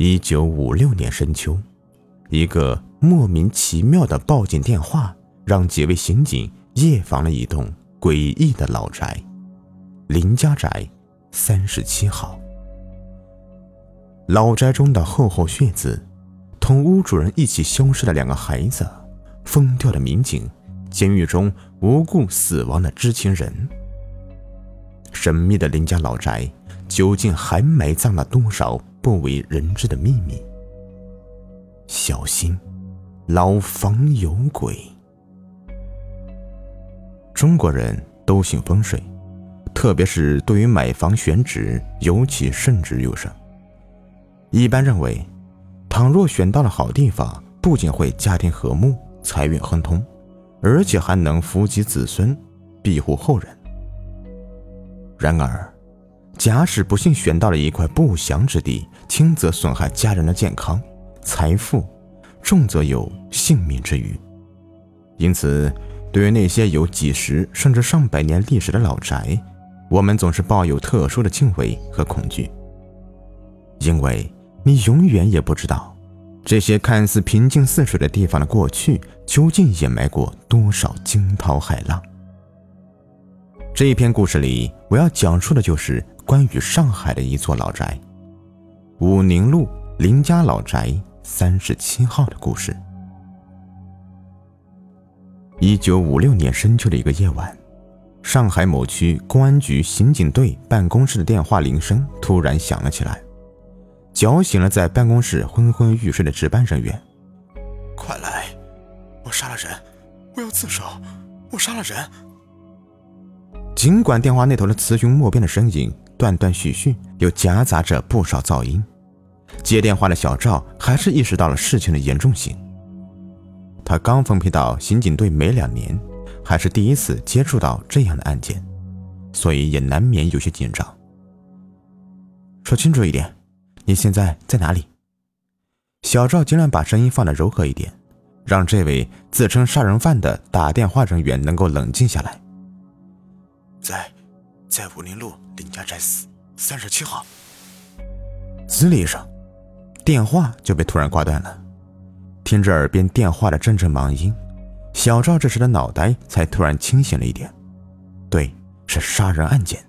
一九五六年深秋，一个莫名其妙的报警电话让几位刑警夜访了一栋诡异的老宅——林家宅三十七号。老宅中的厚厚血渍，同屋主人一起消失的两个孩子，疯掉的民警，监狱中无故死亡的知情人，神秘的林家老宅究竟还埋葬了多少？不为人知的秘密。小心，老房有鬼。中国人都信风水，特别是对于买房选址，尤其慎之又慎。一般认为，倘若选到了好地方，不仅会家庭和睦、财运亨通，而且还能福及子孙、庇护后人。然而，假使不幸选到了一块不祥之地，轻则损害家人的健康、财富，重则有性命之虞。因此，对于那些有几十甚至上百年历史的老宅，我们总是抱有特殊的敬畏和恐惧。因为你永远也不知道，这些看似平静似水的地方的过去，究竟掩埋过多少惊涛骇浪。这一篇故事里，我要讲述的就是关于上海的一座老宅——武宁路林家老宅三十七号的故事。一九五六年深秋的一个夜晚，上海某区公安局刑警队办公室的电话铃声突然响了起来，叫醒了在办公室昏昏欲睡的值班人员。快来！我杀了人！我要自首！我杀了人！尽管电话那头的雌雄莫辨的声音断断续续，又夹杂着不少噪音，接电话的小赵还是意识到了事情的严重性。他刚分配到刑警队没两年，还是第一次接触到这样的案件，所以也难免有些紧张。说清楚一点，你现在在哪里？小赵尽量把声音放得柔和一点，让这位自称杀人犯的打电话人员能够冷静下来。在，在武林路林家宅四三十七号。滋了一声，电话就被突然挂断了。听着耳边电话的阵阵忙音，小赵这时的脑袋才突然清醒了一点。对，是杀人案件。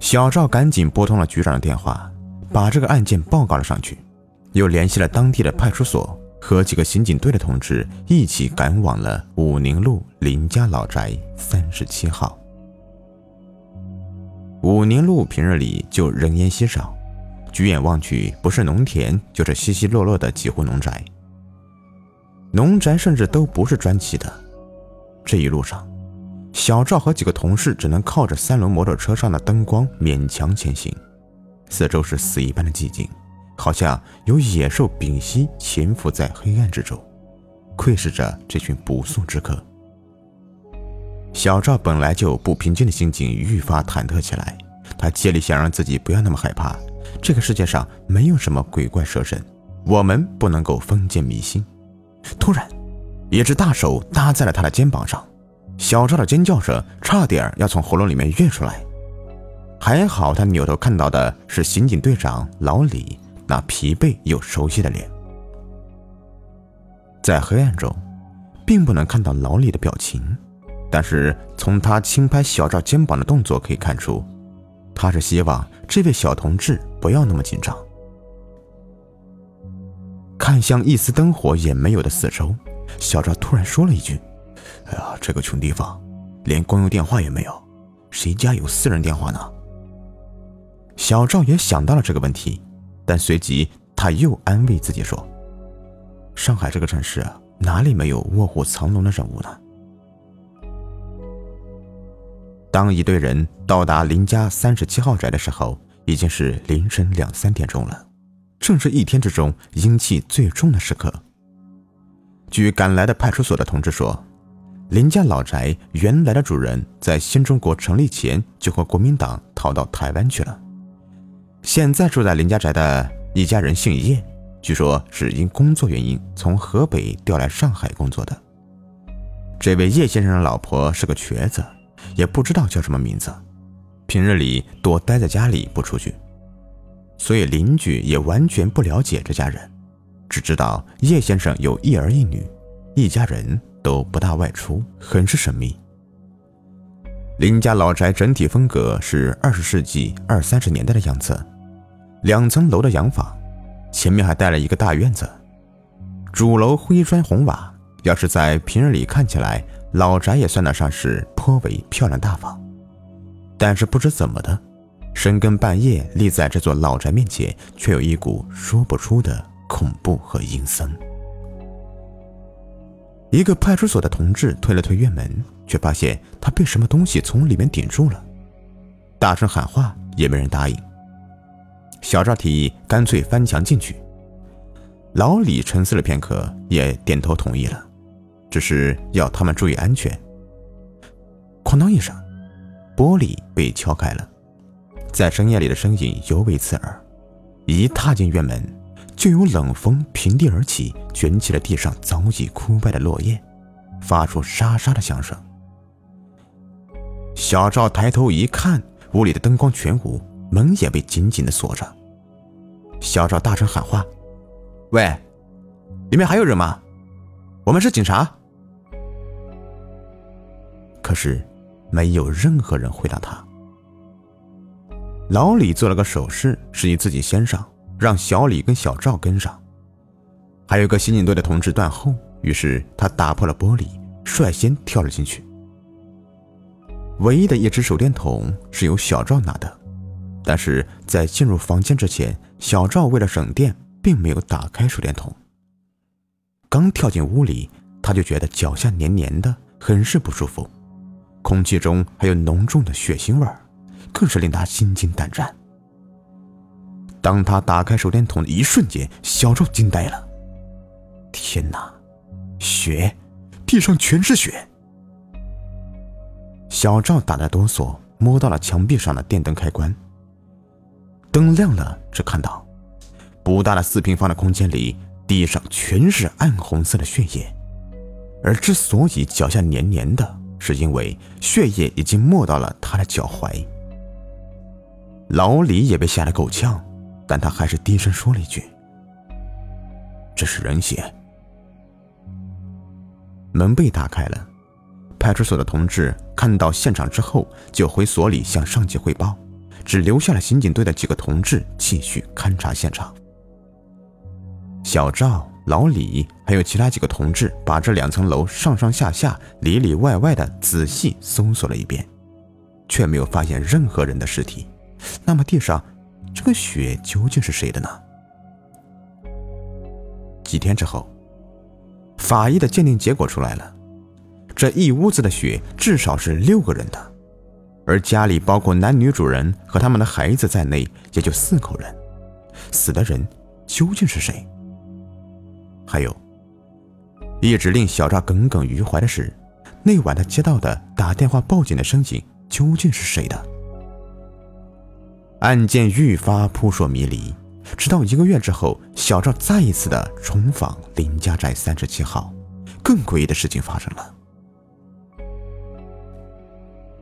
小赵赶紧拨通了局长的电话，把这个案件报告了上去，又联系了当地的派出所和几个刑警队的同志，一起赶往了武宁路林家老宅三十七号。武宁路平日里就人烟稀少，举眼望去，不是农田就是稀稀落落的几户农宅。农宅甚至都不是砖砌的。这一路上，小赵和几个同事只能靠着三轮摩托车上的灯光勉强前行。四周是死一般的寂静，好像有野兽屏息潜伏在黑暗之中，窥视着这群不速之客。小赵本来就不平静的心情愈发忐忑起来，他竭力想让自己不要那么害怕。这个世界上没有什么鬼怪蛇神，我们不能够封建迷信。突然，一只大手搭在了他的肩膀上，小赵的尖叫声差点要从喉咙里面跃出来。还好他扭头看到的是刑警队长老李那疲惫又熟悉的脸，在黑暗中，并不能看到老李的表情。但是从他轻拍小赵肩膀的动作可以看出，他是希望这位小同志不要那么紧张。看向一丝灯火也没有的四周，小赵突然说了一句：“哎呀，这个穷地方，连公用电话也没有，谁家有私人电话呢？”小赵也想到了这个问题，但随即他又安慰自己说：“上海这个城市，哪里没有卧虎藏龙的人物呢？”当一队人到达林家三十七号宅的时候，已经是凌晨两三点钟了，正是一天之中阴气最重的时刻。据赶来的派出所的同志说，林家老宅原来的主人在新中国成立前就和国民党逃到台湾去了，现在住在林家宅的一家人姓叶，据说是因工作原因从河北调来上海工作的。这位叶先生的老婆是个瘸子。也不知道叫什么名字，平日里多待在家里不出去。所以邻居也完全不了解这家人，只知道叶先生有一儿一女，一家人都不大外出，很是神秘。林家老宅整体风格是二十世纪二三十年代的样子，两层楼的洋房，前面还带了一个大院子，主楼灰砖红瓦，要是在平日里看起来，老宅也算得上是颇为漂亮大方。但是不知怎么的，深更半夜立在这座老宅面前，却有一股说不出的恐怖和阴森。一个派出所的同志推了推院门。却发现他被什么东西从里面顶住了，大声喊话也没人答应。小赵提议干脆翻墙进去，老李沉思了片刻，也点头同意了，只是要他们注意安全。哐当一声，玻璃被敲开了，在深夜里的声音尤为刺耳。一踏进院门，就有冷风平地而起，卷起了地上早已枯败的落叶，发出沙沙的响声。小赵抬头一看，屋里的灯光全无，门也被紧紧的锁着。小赵大声喊话：“喂，里面还有人吗？我们是警察。”可是，没有任何人回答他。老李做了个手势，示意自己先上，让小李跟小赵跟上。还有个刑警队的同志断后，于是他打破了玻璃，率先跳了进去。唯一的一只手电筒是由小赵拿的，但是在进入房间之前，小赵为了省电，并没有打开手电筒。刚跳进屋里，他就觉得脚下黏黏的，很是不舒服，空气中还有浓重的血腥味儿，更是令他心惊胆战。当他打开手电筒的一瞬间，小赵惊呆了：“天哪，血，地上全是血！”小赵打着哆嗦，摸到了墙壁上的电灯开关。灯亮了，只看到不大的四平方的空间里，地上全是暗红色的血液。而之所以脚下黏黏的，是因为血液已经没到了他的脚踝。老李也被吓得够呛，但他还是低声说了一句：“这是人血。”门被打开了。派出所的同志看到现场之后，就回所里向上级汇报，只留下了刑警队的几个同志继续勘察现场。小赵、老李还有其他几个同志把这两层楼上上下下、里里外外的仔细搜索了一遍，却没有发现任何人的尸体。那么地上这个血究竟是谁的呢？几天之后，法医的鉴定结果出来了。这一屋子的血至少是六个人的，而家里包括男女主人和他们的孩子在内，也就四口人。死的人究竟是谁？还有，一直令小赵耿耿于怀的是，那晚他接到的打电话报警的声音究竟是谁的？案件愈发扑朔迷离，直到一个月之后，小赵再一次的重访林家寨三十七号，更诡异的事情发生了。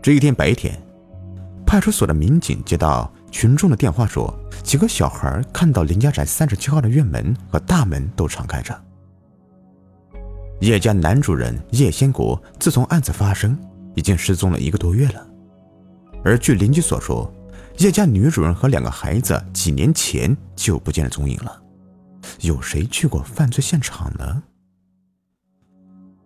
这一天白天，派出所的民警接到群众的电话，说几个小孩看到林家宅三十七号的院门和大门都敞开着。叶家男主人叶先国自从案子发生，已经失踪了一个多月了。而据邻居所说，叶家女主人和两个孩子几年前就不见了踪影了。有谁去过犯罪现场呢？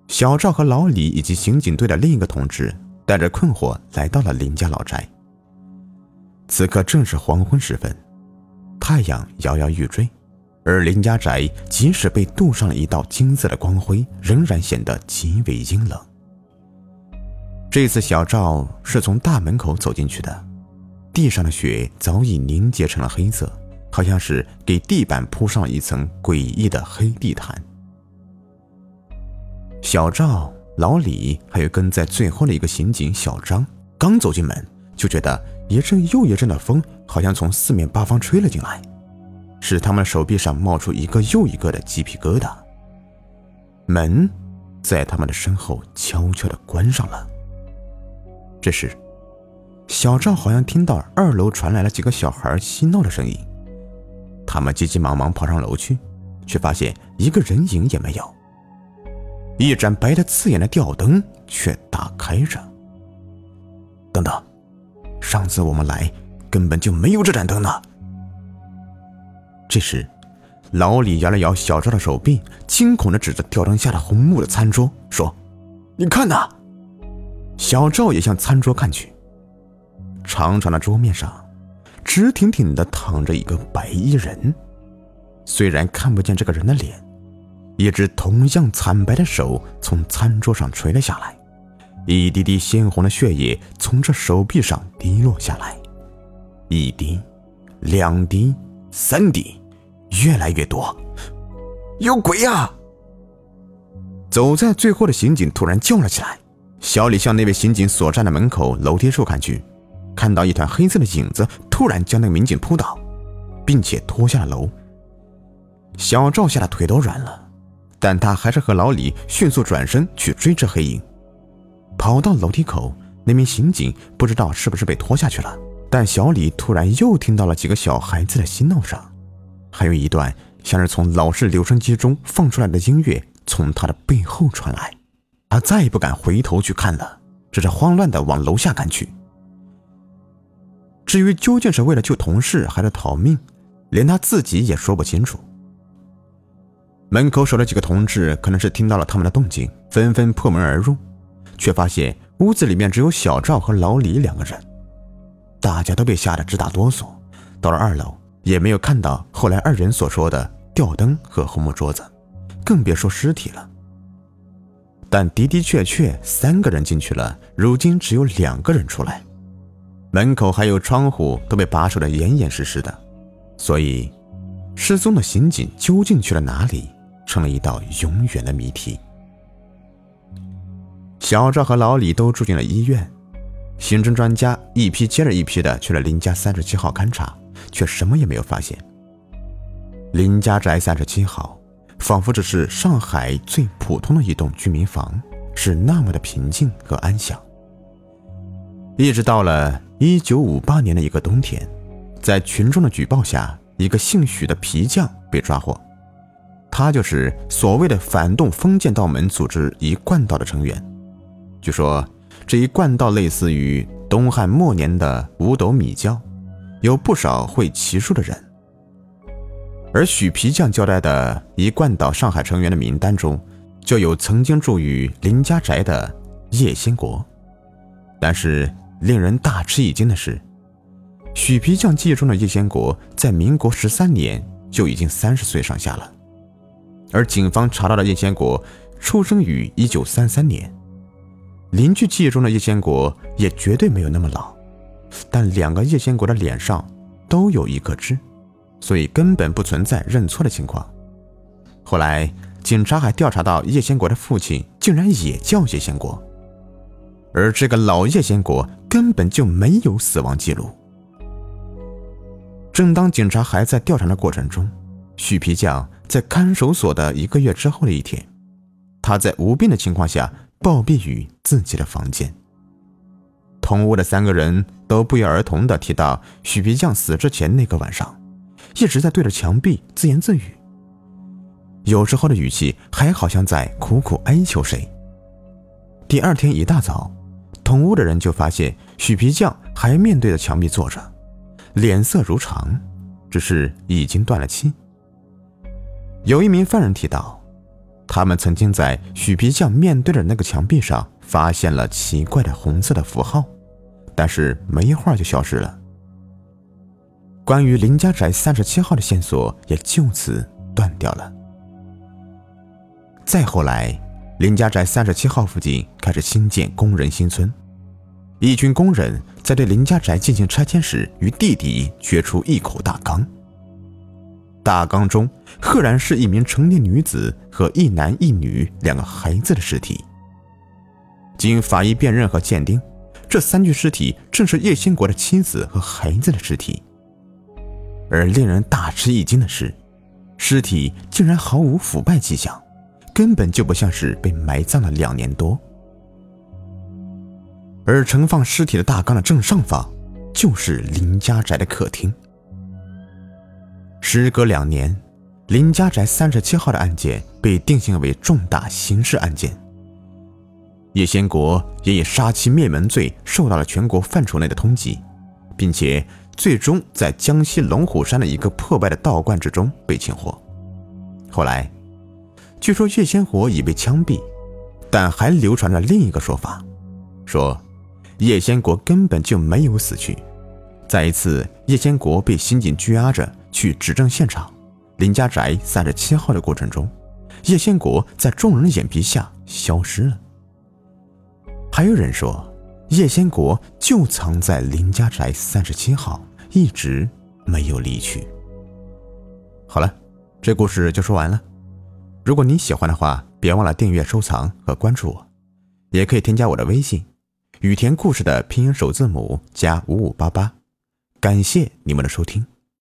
小赵和老李以及刑警队的另一个同志。带着困惑来到了林家老宅。此刻正是黄昏时分，太阳摇摇欲坠，而林家宅即使被镀上了一道金色的光辉，仍然显得极为阴冷。这次小赵是从大门口走进去的，地上的雪早已凝结成了黑色，好像是给地板铺上了一层诡异的黑地毯。小赵。老李还有跟在最后的一个刑警小张，刚走进门，就觉得一阵又一阵的风，好像从四面八方吹了进来，使他们手臂上冒出一个又一个的鸡皮疙瘩。门在他们的身后悄悄的关上了。这时，小赵好像听到二楼传来了几个小孩嬉闹的声音，他们急急忙忙跑上楼去，却发现一个人影也没有。一盏白的刺眼的吊灯却打开着。等等，上次我们来根本就没有这盏灯呢。这时，老李摇了摇小赵的手臂，惊恐的指着吊灯下的红木的餐桌说：“你看呐！”小赵也向餐桌看去，长长的桌面上，直挺挺的躺着一个白衣人。虽然看不见这个人的脸。一只同样惨白的手从餐桌上垂了下来，一滴滴鲜红的血液从这手臂上滴落下来，一滴，两滴，三滴，越来越多，有鬼呀！走在最后的刑警突然叫了起来。小李向那位刑警所站的门口楼梯处看去，看到一团黑色的影子突然将那个民警扑倒，并且拖下了楼。小赵吓得腿都软了。但他还是和老李迅速转身去追这黑影，跑到楼梯口，那名刑警不知道是不是被拖下去了。但小李突然又听到了几个小孩子的嬉闹声，还有一段像是从老式留声机中放出来的音乐从他的背后传来。他再也不敢回头去看了，只是慌乱地往楼下赶去。至于究竟是为了救同事还是逃命，连他自己也说不清楚。门口守的几个同志可能是听到了他们的动静，纷纷破门而入，却发现屋子里面只有小赵和老李两个人，大家都被吓得直打哆嗦。到了二楼，也没有看到后来二人所说的吊灯和红木桌子，更别说尸体了。但的的确确，三个人进去了，如今只有两个人出来，门口还有窗户都被把守的严严实实的，所以失踪的刑警究竟去了哪里？成了一道永远的谜题。小赵和老李都住进了医院，刑侦专家一批接着一批的去了林家三十七号勘察，却什么也没有发现。林家宅三十七号仿佛只是上海最普通的一栋居民房，是那么的平静和安详。一直到了一九五八年的一个冬天，在群众的举报下，一个姓许的皮匠被抓获。他就是所谓的反动封建道门组织一贯道的成员。据说这一贯道类似于东汉末年的五斗米教，有不少会骑术的人。而许皮匠交代的一贯道上海成员的名单中，就有曾经住于林家宅的叶先国。但是令人大吃一惊的是，许皮匠记忆中的叶先国在民国十三年就已经三十岁上下了。而警方查到的叶先国出生于一九三三年，邻居记忆中的叶先国也绝对没有那么老，但两个叶先国的脸上都有一颗痣，所以根本不存在认错的情况。后来警察还调查到叶先国的父亲竟然也叫叶先国，而这个老叶先国根本就没有死亡记录。正当警察还在调查的过程中，许皮匠。在看守所的一个月之后的一天，他在无病的情况下暴毙于自己的房间。同屋的三个人都不约而同地提到，许皮匠死之前那个晚上，一直在对着墙壁自言自语，有时候的语气还好像在苦苦哀求谁。第二天一大早，同屋的人就发现许皮匠还面对着墙壁坐着，脸色如常，只是已经断了气。有一名犯人提到，他们曾经在许皮匠面对的那个墙壁上发现了奇怪的红色的符号，但是没一会儿就消失了。关于林家宅三十七号的线索也就此断掉了。再后来，林家宅三十七号附近开始新建工人新村，一群工人在对林家宅进行拆迁时，与地底掘出一口大缸。大缸中赫然是一名成年女子和一男一女两个孩子的尸体。经法医辨认和鉴定，这三具尸体正是叶兴国的妻子和孩子的尸体。而令人大吃一惊的是，尸体竟然毫无腐败迹象，根本就不像是被埋葬了两年多。而盛放尸体的大缸的正上方，就是林家宅的客厅。时隔两年，林家宅三十七号的案件被定性为重大刑事案件。叶先国也以杀妻灭门罪受到了全国范畴内的通缉，并且最终在江西龙虎山的一个破败的道观之中被擒获。后来，据说叶先国已被枪毙，但还流传着另一个说法，说叶先国根本就没有死去。在一次叶先国被刑警拘押着去指证现场林家宅三十七号的过程中，叶先国在众人的眼皮下消失了。还有人说，叶先国就藏在林家宅三十七号，一直没有离去。好了，这故事就说完了。如果你喜欢的话，别忘了订阅、收藏和关注我，也可以添加我的微信“雨田故事”的拼音首字母加五五八八。感谢你们的收听。